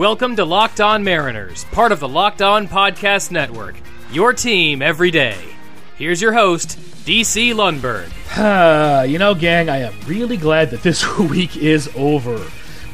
Welcome to Locked On Mariners, part of the Locked On Podcast Network. Your team every day. Here's your host, DC Lundberg. You know, gang, I am really glad that this week is over.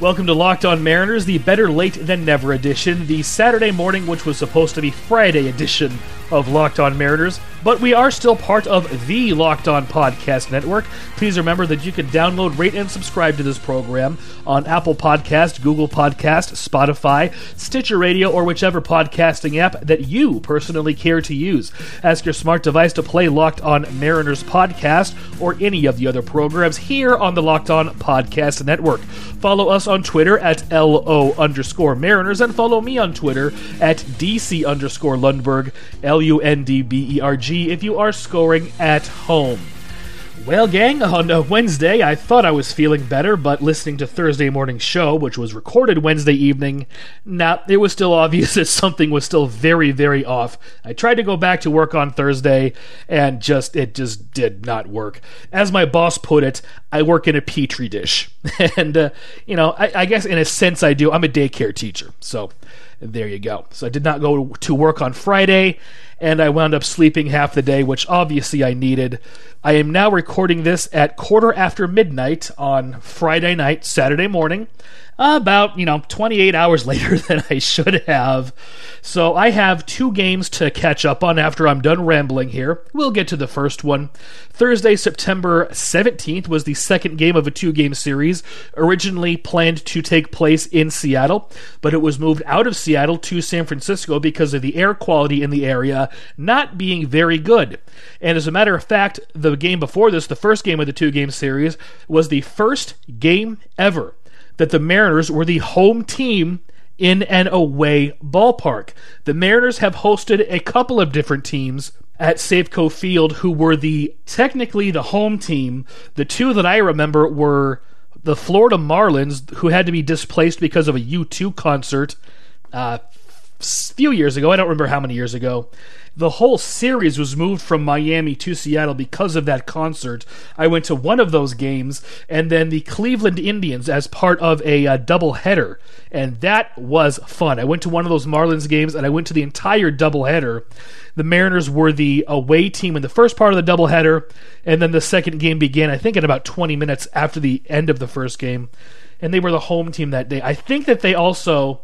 Welcome to Locked On Mariners, the better late than never edition, the Saturday morning, which was supposed to be Friday edition of Locked On Mariners, but we are still part of the Locked On Podcast Network. Please remember that you can download, rate, and subscribe to this program on Apple Podcast, Google Podcast, Spotify, Stitcher Radio, or whichever podcasting app that you personally care to use. Ask your smart device to play Locked On Mariners podcast or any of the other programs here on the Locked On Podcast Network. Follow us on Twitter at LO underscore Mariners and follow me on Twitter at DC underscore Lundberg. L U N D B E R G if you are scoring at home. Well, gang, on Wednesday, I thought I was feeling better, but listening to Thursday morning show, which was recorded Wednesday evening, nah, it was still obvious that something was still very, very off. I tried to go back to work on Thursday, and just it just did not work. As my boss put it, I work in a petri dish, and uh, you know, I, I guess in a sense I do. I'm a daycare teacher, so there you go. So I did not go to work on Friday, and I wound up sleeping half the day, which obviously I needed. I am now recording this at quarter after midnight on Friday night, Saturday morning about, you know, 28 hours later than I should have. So I have two games to catch up on after I'm done rambling here. We'll get to the first one. Thursday, September 17th was the second game of a two game series, originally planned to take place in Seattle, but it was moved out of Seattle to San Francisco because of the air quality in the area not being very good. And as a matter of fact, the game before this, the first game of the two game series, was the first game ever that the Mariners were the home team in an away ballpark. The Mariners have hosted a couple of different teams at Safeco Field who were the technically the home team. The two that I remember were the Florida Marlins, who had to be displaced because of a U2 concert uh, few years ago. I don't remember how many years ago the whole series was moved from Miami to Seattle because of that concert. I went to one of those games, and then the Cleveland Indians as part of a uh, double header, and that was fun. I went to one of those Marlins games, and I went to the entire double header. The Mariners were the away team in the first part of the doubleheader, and then the second game began, I think, in about 20 minutes after the end of the first game, and they were the home team that day. I think that they also.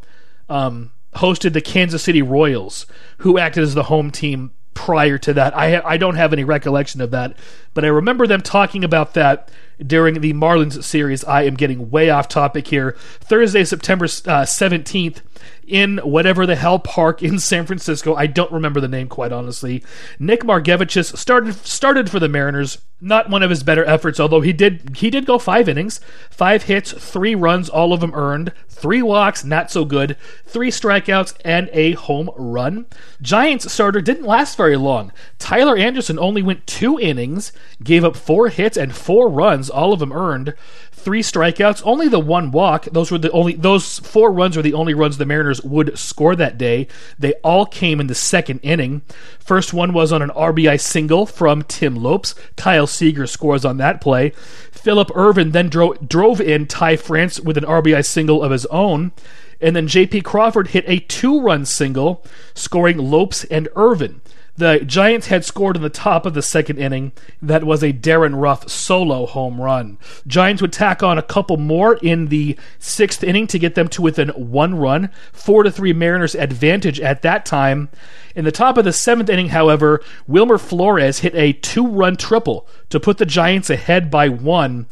Um, hosted the Kansas City Royals, who acted as the home team prior to that. I I don't have any recollection of that, but I remember them talking about that during the Marlins series. I am getting way off topic here. Thursday, September uh, seventeenth, in whatever the hell park in San Francisco. I don't remember the name quite honestly. Nick Margevicius started started for the Mariners. Not one of his better efforts, although he did he did go five innings, five hits, three runs, all of them earned, three walks, not so good, three strikeouts, and a home run. Giants starter didn't last very long. Tyler Anderson only went two innings, gave up four hits and four runs, all of them earned three strikeouts, only the one walk. Those were the only those four runs were the only runs the Mariners would score that day. They all came in the second inning. First one was on an RBI single from Tim Lopes. Kyle Seager scores on that play. Phillip Ervin then dro- drove in Ty France with an RBI single of his own. And then J.P. Crawford hit a two run single, scoring Lopes and Ervin. The Giants had scored in the top of the second inning. That was a Darin Ruf solo home run. Giants would tack on a couple more in the sixth inning to get them to within one run. Four to three Mariners advantage at that time. In the top of the seventh inning, however, Wilmer Flores hit a two run triple to put the Giants ahead by one.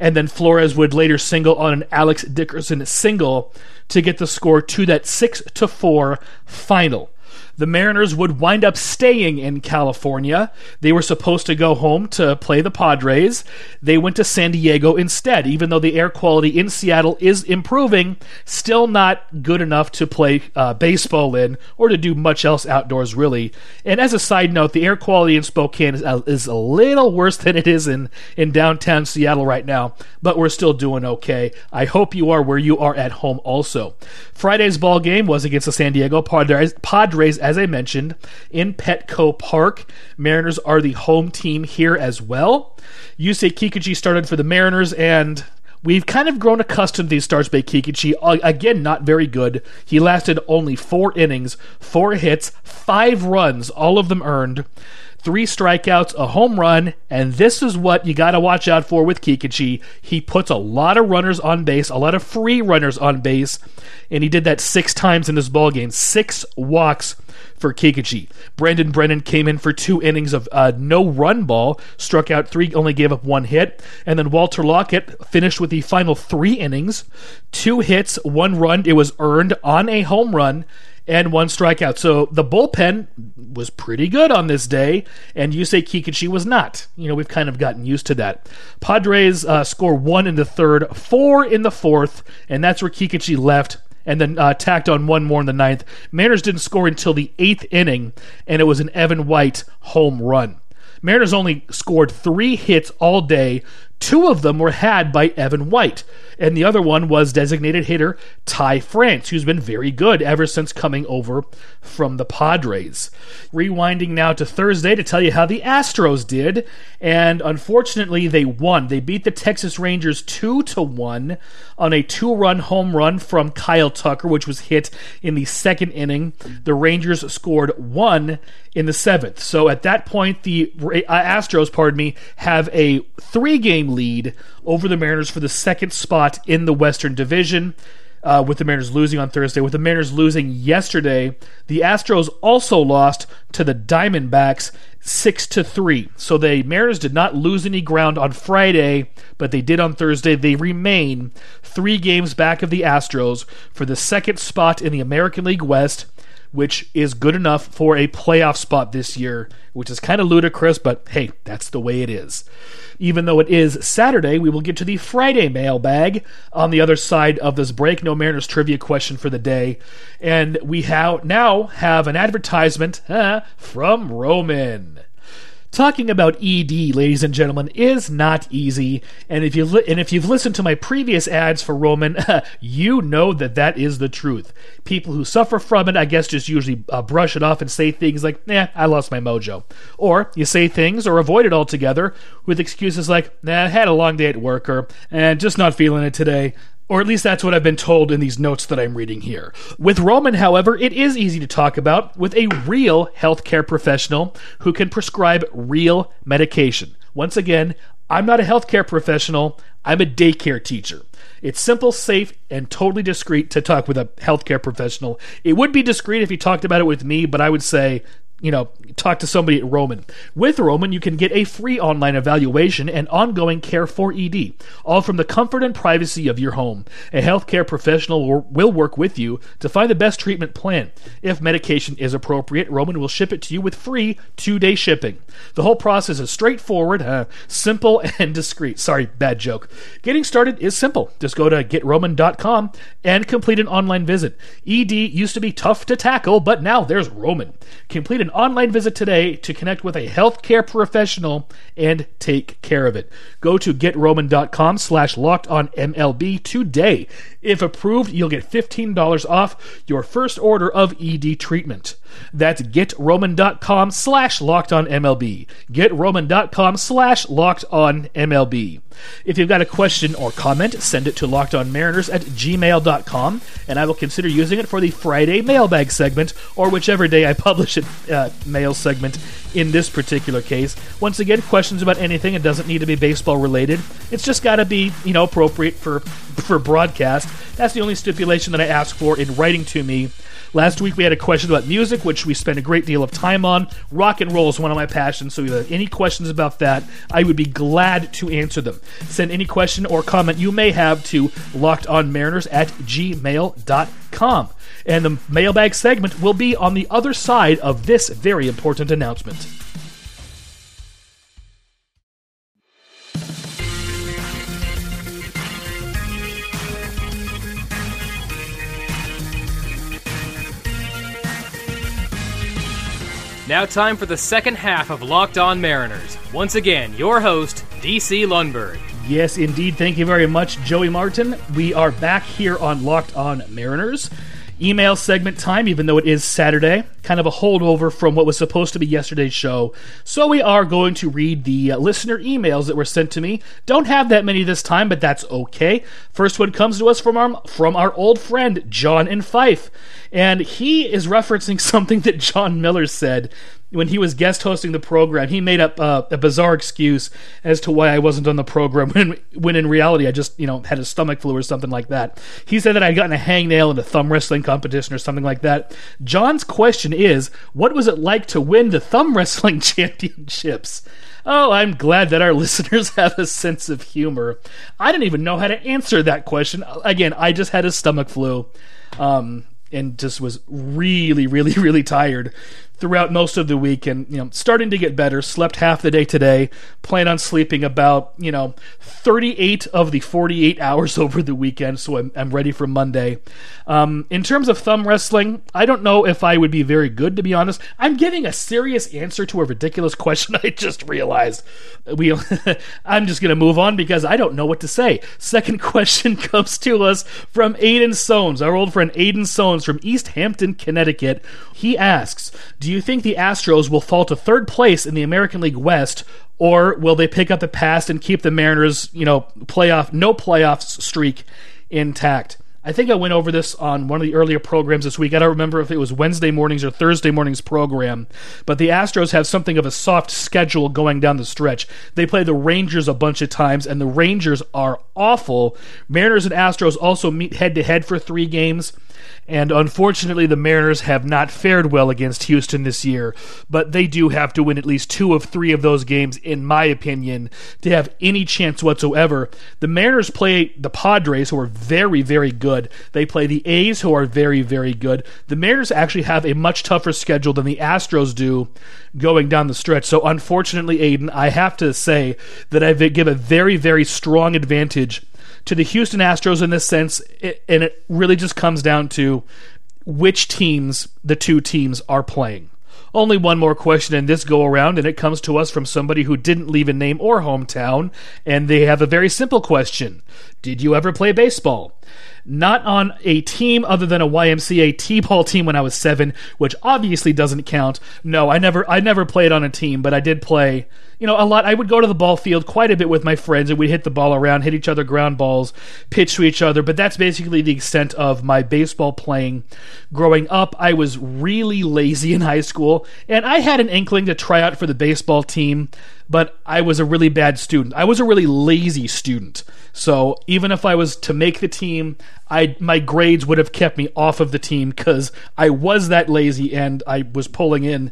And then Flores would later single on an Alex Dickerson single to get the score to that six to four final the Mariners would wind up staying in California. They were supposed to go home to play the Padres. They went to San Diego instead, even though the air quality in Seattle is improving, still not good enough to play uh, baseball in or to do much else outdoors, really. And as a side note, the air quality in Spokane is, is a little worse than it is in, in downtown Seattle right now, but we're still doing okay. I hope you are where you are at home also. Friday's ball game was against the San Diego Padres, Padres as I mentioned, in Petco Park. Mariners are the home team here as well. Yusei Kikuchi started for the Mariners, and We've kind of grown accustomed to these starts by Kikuchi. Again, not very good. He lasted only four innings, four hits, five runs, all of them earned three strikeouts, a home run, and this is what you got to watch out for with Kikuchi. He puts a lot of runners on base, a lot of free runners on base, and he did that six times in this ball game. Six walks for Kikuchi. Brandon Brennan came in for two innings of uh, no run ball, struck out three, only gave up one hit, and then Walker Lockett finished with the final three innings, two hits, one run. It was earned on a home run and one strikeout. So the bullpen was pretty good on this day, and Yusei Kikuchi was not. You know, we've kind of gotten used to that. Padres uh, score one in the third, four in the fourth, and that's where Kikuchi left. And then uh, tacked on one more in the ninth. Mariners didn't score until the eighth inning, and it was an Evan White home run. Mariners only scored three hits all day. Two of them were had by Evan White and the other one was designated hitter Ty France, who's been very good ever since coming over from the Padres. Rewinding now to Thursday to tell you how the Astros did, and unfortunately they won. They beat the Texas Rangers 2 to 1 on a two-run home run from Kyle Tucker, which was hit in the second inning. The Rangers scored 1 in the 7th. So at that point the uh, Astros, pardon me, have a 3-game lead over the Mariners for the second spot in the Western Division. Uh, with the Mariners losing on Thursday. With the Mariners losing yesterday, the Astros also lost to the Diamondbacks six to three. So the Mariners did not lose any ground on Friday, but they did on Thursday. They remain three games back of the Astros for the second spot in the American League West which is good enough for a playoff spot this year, which is kind of ludicrous, but hey, that's the way it is. Even though it is Saturday, we will get to the Friday mailbag on the other side of this break. No Mariners trivia question for the day. And we have now have an advertisement from Roman. Talking about ED, ladies and gentlemen, is not easy, and if you li- and if you've listened to my previous ads for Roman, you know that that is the truth. People who suffer from it, I guess, just usually uh, brush it off and say things like, "Nah, I lost my mojo," or you say things or avoid it altogether with excuses like, "Nah, I had a long day at work," or "and just not feeling it today." Or at least that's what I've been told in these notes that I'm reading here. With Roman, however, it is easy to talk about with a real healthcare professional who can prescribe real medication. Once again, I'm not a healthcare professional, I'm a daycare teacher. It's simple, safe, and totally discreet to talk with a healthcare professional. It would be discreet if you talked about it with me, but I would say you know, talk to somebody at Roman. With Roman, you can get a free online evaluation and ongoing care for ED, all from the comfort and privacy of your home. A healthcare professional will work with you to find the best treatment plan. If medication is appropriate, Roman will ship it to you with free two day shipping. The whole process is straightforward, uh, simple, and discreet. Sorry, bad joke. Getting started is simple. Just go to getroman.com and complete an online visit. ED used to be tough to tackle, but now there's Roman. Complete an online visit today to connect with a healthcare professional and take care of it. Go to getroman.com slash locked on MLB today. If approved, you'll get $15 off your first order of ED treatment. That's getroman.com slash locked on MLB. Getroman.com slash locked on MLB. If you've got a question or comment, send it to lockedonmariners at gmail.com, and I will consider using it for the Friday mailbag segment or whichever day I publish it uh, mail segment in this particular case. Once again, questions about anything. It doesn't need to be baseball related. It's just got to be, you know, appropriate for for broadcast. That's the only stipulation that I ask for in writing to me Last week we had a question about music, which we spent a great deal of time on. Rock and roll is one of my passions, so if you have any questions about that, I would be glad to answer them. Send any question or comment you may have to lockedonmariners at gmail.com. And the mailbag segment will be on the other side of this very important announcement. Now, time for the second half of Locked On Mariners. Once again, your host, DC Lundberg. Yes, indeed. Thank you very much, Joey Martin. We are back here on Locked On Mariners. Email segment time, even though it is Saturday. Kind of a holdover from what was supposed to be yesterday's show. So we are going to read the uh, listener emails that were sent to me. Don't have that many this time, but that's okay. First one comes to us from our from our old friend John and Fife, and he is referencing something that John Miller said when he was guest hosting the program, he made up uh, a bizarre excuse as to why I wasn't on the program when, when in reality I just, you know, had a stomach flu or something like that. He said that I'd gotten a hangnail in a thumb wrestling competition or something like that. John's question is, what was it like to win the thumb wrestling championships? Oh, I'm glad that our listeners have a sense of humor. I didn't even know how to answer that question. Again, I just had a stomach flu. Um, and just was really, really, really tired throughout most of the week and you know starting to get better. Slept half the day today. Plan on sleeping about you know 38 of the 48 hours over the weekend so i'm, I'm ready for monday. Um, in terms of thumb wrestling i don't know if i would be very good to be honest. I'm giving a serious answer to a ridiculous question i just realized. We i'm just going to move on because i don't know what to say. Second question comes to us from aiden sones our old friend aiden sones from east hampton connecticut. He asks do you think the Astros will fall to third place in the American League West, or will they pick up the past and keep the Mariners, you know, playoff no playoffs streak intact? I think I went over this on one of the earlier programs this week. I don't remember if it was Wednesday mornings or Thursday mornings program, but the Astros have something of a soft schedule going down the stretch. They play the Rangers a bunch of times, and the Rangers are awful. Mariners and Astros also meet head to head for three games. And unfortunately, the Mariners have not fared well against Houston this year, but they do have to win at least two of three of those games, in my opinion, to have any chance whatsoever. The Mariners play the Padres, who are very, very good. They play the A's, who are very, very good. The Mariners actually have a much tougher schedule than the Astros do going down the stretch. So, unfortunately, Aiden, I have to say that I give a very, very strong advantage to the Houston Astros in this sense, and it really just comes down to which teams the two teams are playing. Only one more question in this go around, and it comes to us from somebody who didn't leave a name or hometown, and they have a very simple question Did you ever play baseball? Not on a team other than a YMCA T-ball team when I was seven, which obviously doesn't count. No, I never, I never played on a team, but I did play you know, a lot. I would go to the ball field quite a bit with my friends, and we'd hit the ball around, hit each other ground balls, pitch to each other. But that's basically the extent of my baseball playing. Growing up, I was really lazy in high school, and I had an inkling to try out for the baseball team, but I was a really bad student. I was a really lazy student. So even if I was to make the team, I my grades would have kept me off of the team because I was that lazy and I was pulling in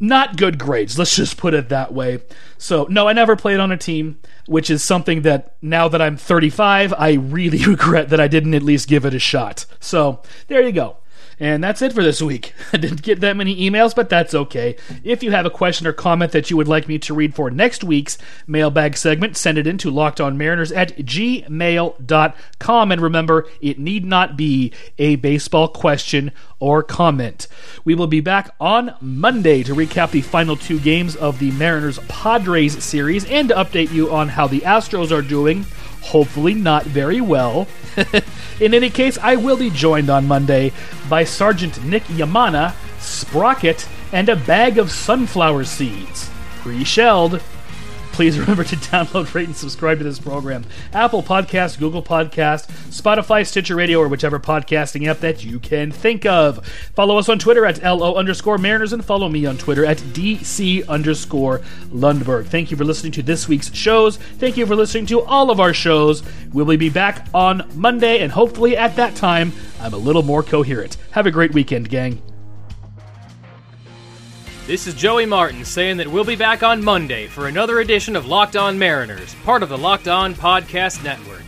not good grades. Let's just put it that way. So, no, I never played on a team, which is something that now that I'm 35, I really regret that I didn't at least give it a shot. So, there you go. And that's it for this week. I didn't get that many emails, but that's okay. If you have a question or comment that you would like me to read for next week's mailbag segment, send it in to lockedonmariners at gmail.com. And remember, it need not be a baseball question or comment. We will be back on Monday to recap the final two games of the Mariners Padres series and to update you on how the Astros are doing hopefully not very well. In any case, I will be joined on Monday by Sergeant Nick Yamana, Sprocket, and a bag of sunflower seeds, pre shelled. Please remember to download, rate, and subscribe to this program. Apple Podcast, Google Podcast, Spotify, Stitcher Radio, or whichever podcasting app that you can think of. Follow us on Twitter at LO underscore Mariners and follow me on Twitter at DC underscore Lundberg. Thank you for listening to this week's shows. Thank you for listening to all of our shows. We'll be back on Monday, and hopefully at that time, I'm a little more coherent. Have a great weekend, gang. This is Joey Martin saying that we'll be back on Monday for another edition of Locked On Mariners, part of the Locked On Podcast Network.